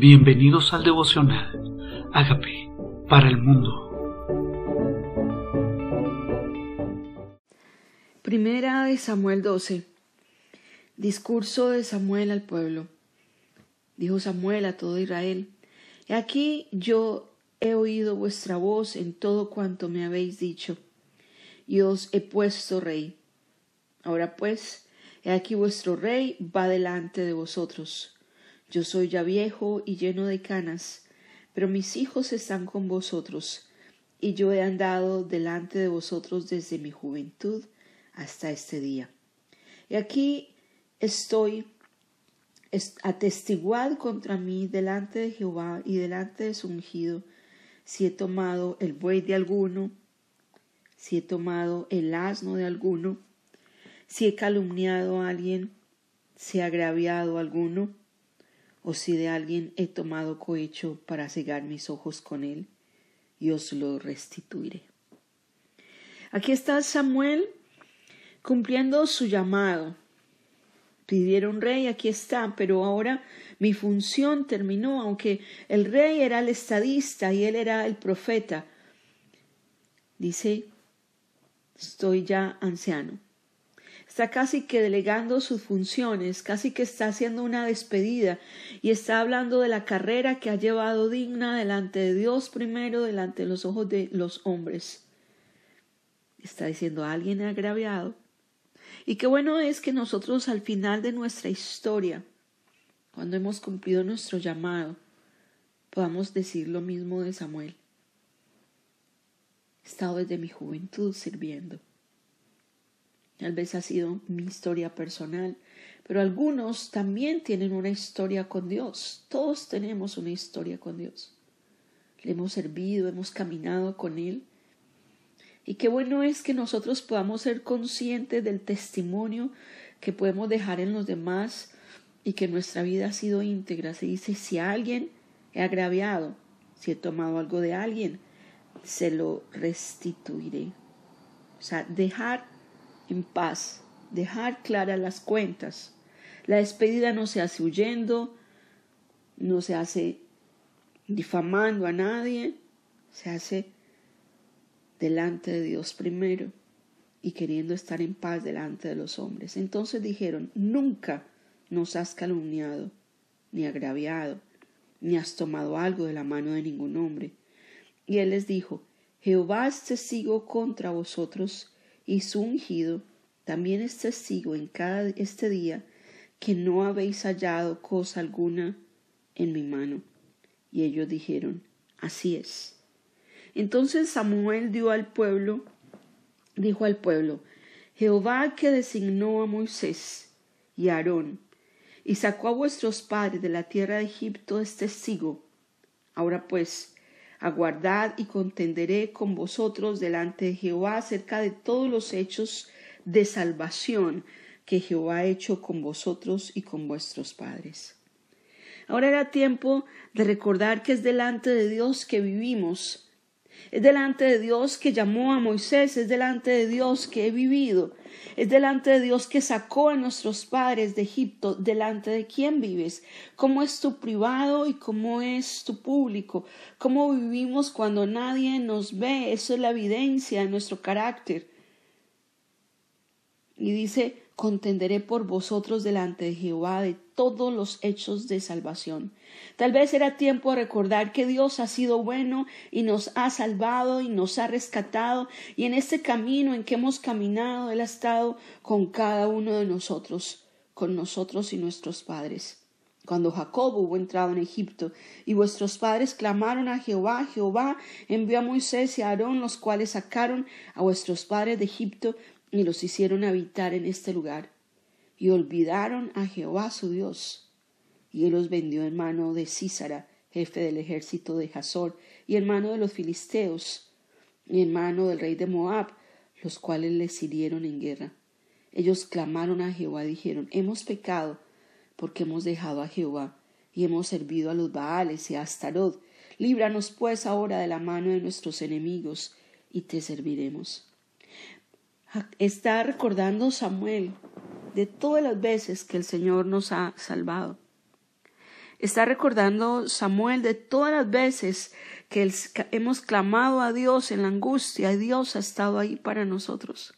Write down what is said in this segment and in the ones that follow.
Bienvenidos al devocional. Hágame para el mundo. Primera de Samuel 12. Discurso de Samuel al pueblo. Dijo Samuel a todo Israel, He aquí yo he oído vuestra voz en todo cuanto me habéis dicho, y os he puesto rey. Ahora pues, he aquí vuestro rey va delante de vosotros yo soy ya viejo y lleno de canas, pero mis hijos están con vosotros, y yo he andado delante de vosotros desde mi juventud hasta este día. Y aquí estoy atestiguad contra mí delante de Jehová y delante de su ungido, si he tomado el buey de alguno, si he tomado el asno de alguno, si he calumniado a alguien, si he agraviado a alguno, o si de alguien he tomado cohecho para cegar mis ojos con él, y os lo restituiré. Aquí está Samuel cumpliendo su llamado. Pidieron rey, aquí está, pero ahora mi función terminó, aunque el rey era el estadista y él era el profeta. Dice, estoy ya anciano está casi que delegando sus funciones, casi que está haciendo una despedida y está hablando de la carrera que ha llevado digna delante de Dios primero, delante de los ojos de los hombres. Está diciendo, alguien agraviado. Y qué bueno es que nosotros al final de nuestra historia, cuando hemos cumplido nuestro llamado, podamos decir lo mismo de Samuel. He estado desde mi juventud sirviendo Tal vez ha sido mi historia personal, pero algunos también tienen una historia con Dios. Todos tenemos una historia con Dios. Le hemos servido, hemos caminado con Él. Y qué bueno es que nosotros podamos ser conscientes del testimonio que podemos dejar en los demás y que nuestra vida ha sido íntegra. Se dice, si alguien he agraviado, si he tomado algo de alguien, se lo restituiré. O sea, dejar en paz, dejar claras las cuentas. La despedida no se hace huyendo, no se hace difamando a nadie, se hace delante de Dios primero y queriendo estar en paz delante de los hombres. Entonces dijeron, nunca nos has calumniado, ni agraviado, ni has tomado algo de la mano de ningún hombre. Y él les dijo, Jehová es testigo contra vosotros y su ungido también es testigo en cada este día que no habéis hallado cosa alguna en mi mano. Y ellos dijeron, así es. Entonces Samuel dio al pueblo, dijo al pueblo, Jehová que designó a Moisés y a Aarón, y sacó a vuestros padres de la tierra de Egipto es testigo. Ahora pues, aguardad y contenderé con vosotros delante de Jehová acerca de todos los hechos de salvación que Jehová ha hecho con vosotros y con vuestros padres. Ahora era tiempo de recordar que es delante de Dios que vivimos, es delante de Dios que llamó a Moisés, es delante de Dios que he vivido, es delante de Dios que sacó a nuestros padres de Egipto, delante de quién vives, cómo es tu privado y cómo es tu público, cómo vivimos cuando nadie nos ve, eso es la evidencia de nuestro carácter. Y dice, contenderé por vosotros delante de Jehová de todos los hechos de salvación. Tal vez era tiempo de recordar que Dios ha sido bueno y nos ha salvado y nos ha rescatado y en este camino en que hemos caminado Él ha estado con cada uno de nosotros, con nosotros y nuestros padres. Cuando Jacob hubo entrado en Egipto y vuestros padres clamaron a Jehová, Jehová envió a Moisés y a Aarón, los cuales sacaron a vuestros padres de Egipto y los hicieron habitar en este lugar, y olvidaron a Jehová su Dios. Y él los vendió en mano de Císara, jefe del ejército de Jazor, y en mano de los filisteos, y en mano del rey de Moab, los cuales les hirieron en guerra. Ellos clamaron a Jehová y dijeron, hemos pecado, porque hemos dejado a Jehová, y hemos servido a los Baales y a Astarot. Líbranos pues ahora de la mano de nuestros enemigos, y te serviremos está recordando Samuel de todas las veces que el Señor nos ha salvado. Está recordando Samuel de todas las veces que hemos clamado a Dios en la angustia y Dios ha estado ahí para nosotros.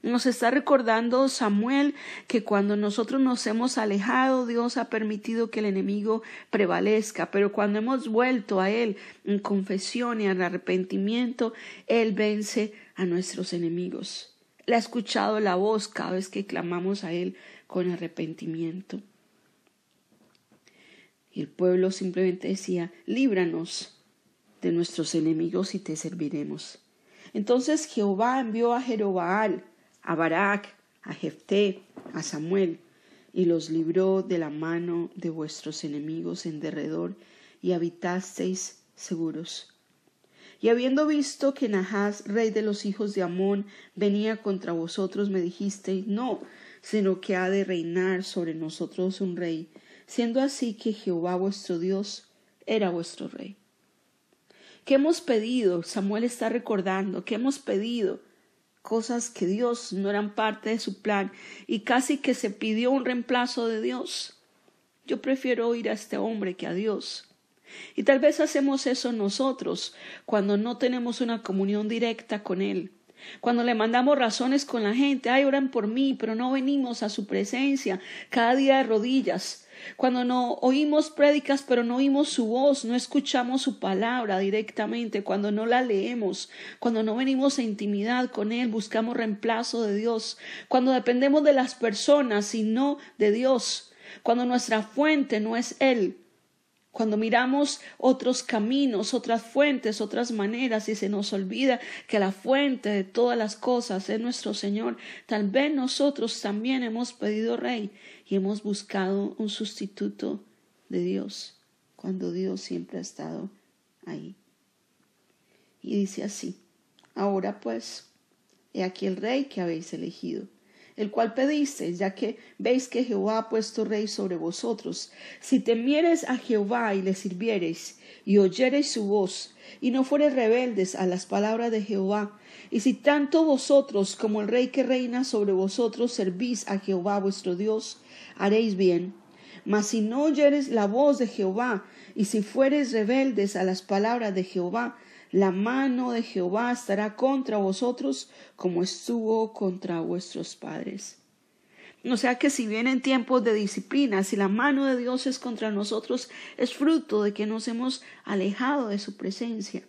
Nos está recordando Samuel que cuando nosotros nos hemos alejado, Dios ha permitido que el enemigo prevalezca, pero cuando hemos vuelto a Él en confesión y en arrepentimiento, Él vence a nuestros enemigos. Él ha escuchado la voz cada vez que clamamos a Él con arrepentimiento. Y el pueblo simplemente decía, líbranos de nuestros enemigos y te serviremos. Entonces Jehová envió a Jerobaal, a Barak, a Jefté, a Samuel, y los libró de la mano de vuestros enemigos en derredor, y habitasteis seguros. Y habiendo visto que Nahas, rey de los hijos de Amón, venía contra vosotros, me dijisteis, no, sino que ha de reinar sobre nosotros un rey, siendo así que Jehová vuestro Dios era vuestro rey. ¿Qué hemos pedido? Samuel está recordando, ¿qué hemos pedido? cosas que Dios no eran parte de su plan y casi que se pidió un reemplazo de Dios. Yo prefiero oír a este hombre que a Dios. Y tal vez hacemos eso nosotros cuando no tenemos una comunión directa con Él. Cuando le mandamos razones con la gente, ay, oran por mí, pero no venimos a su presencia cada día de rodillas cuando no oímos prédicas pero no oímos su voz, no escuchamos su palabra directamente, cuando no la leemos, cuando no venimos a intimidad con Él, buscamos reemplazo de Dios, cuando dependemos de las personas y no de Dios, cuando nuestra fuente no es Él, cuando miramos otros caminos, otras fuentes, otras maneras y se nos olvida que la fuente de todas las cosas es nuestro Señor, tal vez nosotros también hemos pedido Rey y hemos buscado un sustituto de Dios cuando Dios siempre ha estado ahí. Y dice así, ahora pues, he aquí el rey que habéis elegido, el cual pedisteis, ya que veis que Jehová ha puesto rey sobre vosotros. Si temiereis a Jehová y le sirviereis, y oyereis su voz, y no fuereis rebeldes a las palabras de Jehová, y si tanto vosotros como el rey que reina sobre vosotros servís a Jehová vuestro Dios, haréis bien. Mas si no oyeres la voz de Jehová, y si fueres rebeldes a las palabras de Jehová, la mano de Jehová estará contra vosotros como estuvo contra vuestros padres. O sea que si vienen tiempos de disciplina, si la mano de Dios es contra nosotros, es fruto de que nos hemos alejado de su presencia.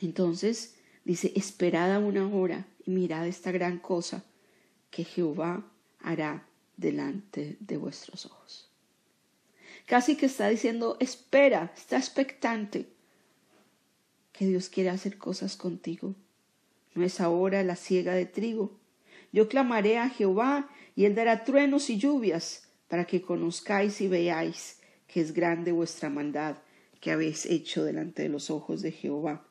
Entonces dice, esperad a una hora y mirad esta gran cosa que Jehová hará delante de vuestros ojos. Casi que está diciendo, espera, está expectante, que Dios quiere hacer cosas contigo. No es ahora la siega de trigo. Yo clamaré a Jehová y él dará truenos y lluvias para que conozcáis y veáis que es grande vuestra maldad que habéis hecho delante de los ojos de Jehová.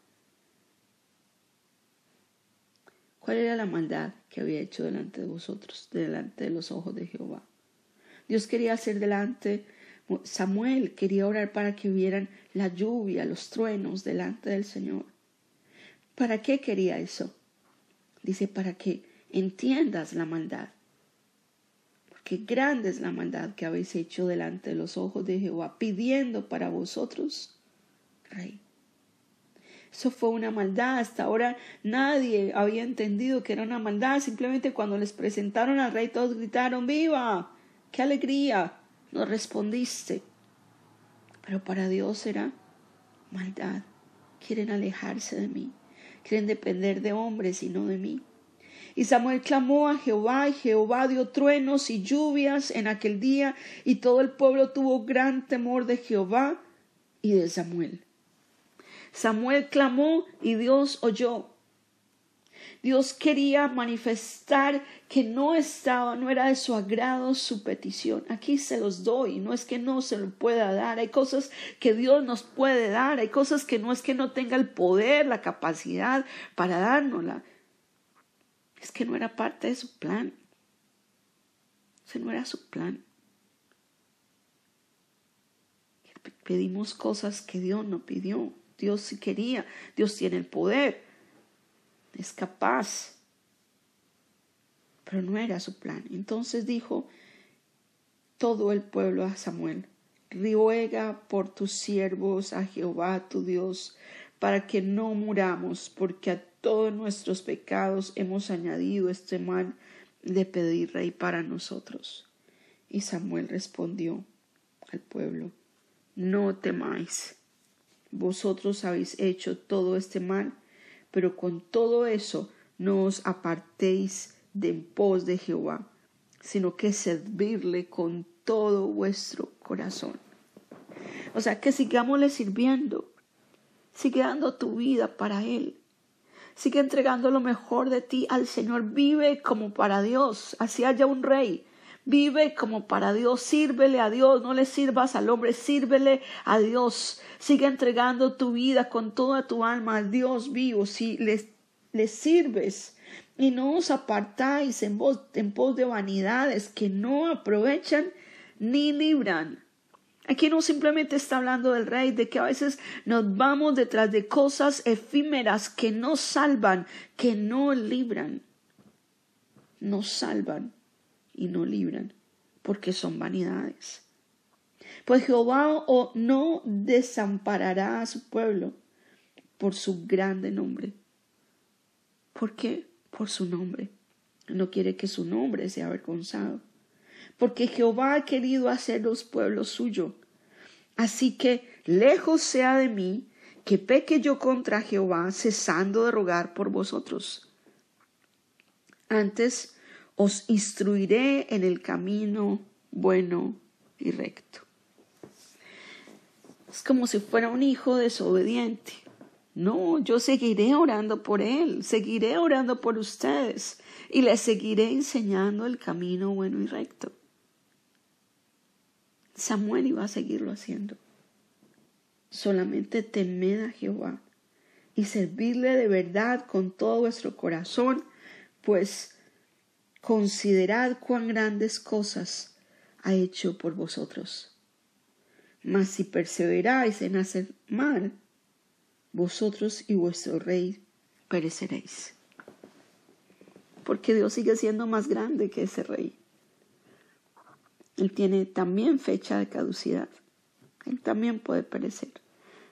¿Cuál era la maldad que había hecho delante de vosotros, delante de los ojos de Jehová? Dios quería hacer delante, Samuel quería orar para que hubieran la lluvia, los truenos delante del Señor. ¿Para qué quería eso? Dice, para que entiendas la maldad. Porque grande es la maldad que habéis hecho delante de los ojos de Jehová, pidiendo para vosotros rey. Eso fue una maldad. Hasta ahora nadie había entendido que era una maldad. Simplemente cuando les presentaron al rey todos gritaron, ¡Viva! ¡Qué alegría! No respondiste. Pero para Dios era maldad. Quieren alejarse de mí. Quieren depender de hombres y no de mí. Y Samuel clamó a Jehová, y Jehová dio truenos y lluvias en aquel día, y todo el pueblo tuvo gran temor de Jehová y de Samuel. Samuel clamó y Dios oyó. Dios quería manifestar que no estaba, no era de su agrado su petición. Aquí se los doy, no es que no se lo pueda dar. Hay cosas que Dios nos puede dar, hay cosas que no es que no tenga el poder, la capacidad para dárnosla. Es que no era parte de su plan. Ese no era su plan. Pedimos cosas que Dios no pidió. Dios sí quería, Dios tiene el poder, es capaz, pero no era su plan. Entonces dijo, todo el pueblo a Samuel, ruega por tus siervos a Jehová tu Dios, para que no muramos, porque a todos nuestros pecados hemos añadido este mal de pedir rey para nosotros. Y Samuel respondió al pueblo, no temáis, vosotros habéis hecho todo este mal, pero con todo eso no os apartéis de pos de Jehová, sino que servirle con todo vuestro corazón. O sea, que sigámosle sirviendo, sigue dando tu vida para Él, sigue entregando lo mejor de ti al Señor, vive como para Dios, así haya un rey, Vive como para Dios, sírvele a Dios, no le sirvas al hombre, sírvele a Dios. Sigue entregando tu vida con toda tu alma al Dios vivo. Si le, le sirves y no os apartáis en, en pos de vanidades que no aprovechan ni libran. Aquí no simplemente está hablando del rey, de que a veces nos vamos detrás de cosas efímeras que no salvan, que no libran, no salvan y no libran, porque son vanidades. Pues Jehová no desamparará a su pueblo por su grande nombre. ¿Por qué? Por su nombre. No quiere que su nombre sea avergonzado. Porque Jehová ha querido hacer los pueblos suyos. Así que lejos sea de mí que peque yo contra Jehová, cesando de rogar por vosotros. Antes os instruiré en el camino bueno y recto. Es como si fuera un hijo desobediente. No, yo seguiré orando por él, seguiré orando por ustedes y les seguiré enseñando el camino bueno y recto. Samuel iba a seguirlo haciendo. Solamente temed a Jehová y servirle de verdad con todo vuestro corazón, pues considerad cuán grandes cosas ha hecho por vosotros. Mas si perseveráis en hacer mal, vosotros y vuestro rey pereceréis. Porque Dios sigue siendo más grande que ese rey. Él tiene también fecha de caducidad. Él también puede perecer.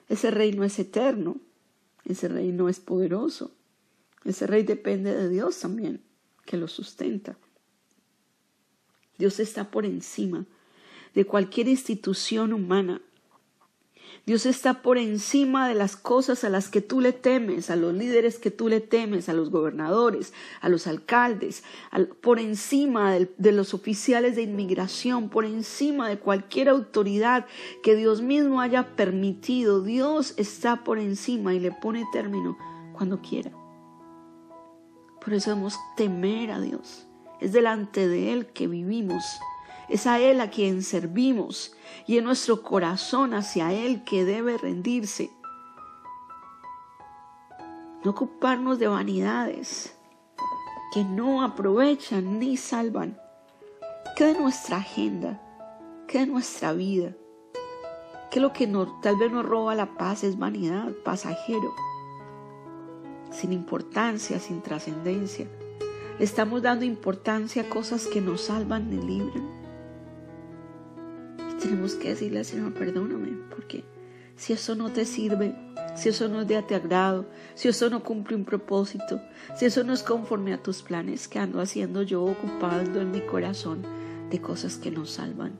Ese rey no es eterno. Ese rey no es poderoso. Ese rey depende de Dios también que lo sustenta. Dios está por encima de cualquier institución humana. Dios está por encima de las cosas a las que tú le temes, a los líderes que tú le temes, a los gobernadores, a los alcaldes, por encima de los oficiales de inmigración, por encima de cualquier autoridad que Dios mismo haya permitido. Dios está por encima y le pone término cuando quiera. Por eso debemos temer a Dios. Es delante de Él que vivimos. Es a Él a quien servimos y en nuestro corazón hacia Él que debe rendirse. No ocuparnos de vanidades que no aprovechan ni salvan. ¿Qué de nuestra agenda? ¿Qué de nuestra vida? ¿Qué lo que tal vez nos roba la paz es vanidad, pasajero? Sin importancia, sin trascendencia. Le estamos dando importancia a cosas que nos salvan ni libran. Y tenemos que decirle al Señor, perdóname, porque si eso no te sirve, si eso no es de tu agrado, si eso no cumple un propósito, si eso no es conforme a tus planes, que ando haciendo yo ocupando en mi corazón de cosas que no salvan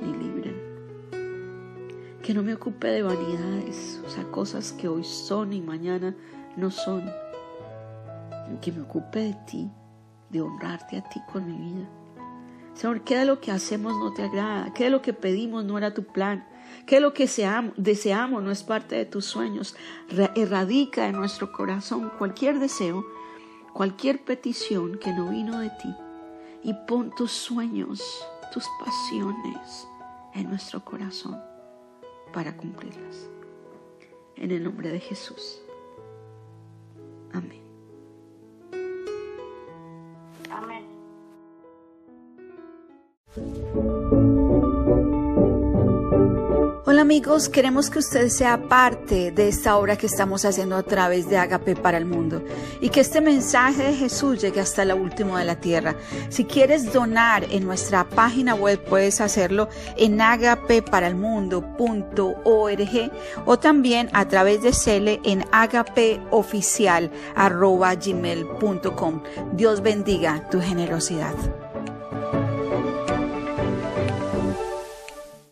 ni libran. Que no me ocupe de vanidades, o sea, cosas que hoy son y mañana no son. Que me ocupe de ti, de honrarte a ti con mi vida. Señor, ¿qué de lo que hacemos no te agrada? ¿Qué de lo que pedimos no era tu plan? ¿Qué de lo que deseamos no es parte de tus sueños? Erradica en nuestro corazón cualquier deseo, cualquier petición que no vino de ti y pon tus sueños, tus pasiones en nuestro corazón para cumplirlas. En el nombre de Jesús. Amén. Amén. Amigos, queremos que usted sea parte de esta obra que estamos haciendo a través de Agape para el mundo y que este mensaje de Jesús llegue hasta la última de la tierra. Si quieres donar en nuestra página web puedes hacerlo en agapeparalmundo.org o también a través de Cele en agapeoficial.gmail.com. Dios bendiga tu generosidad.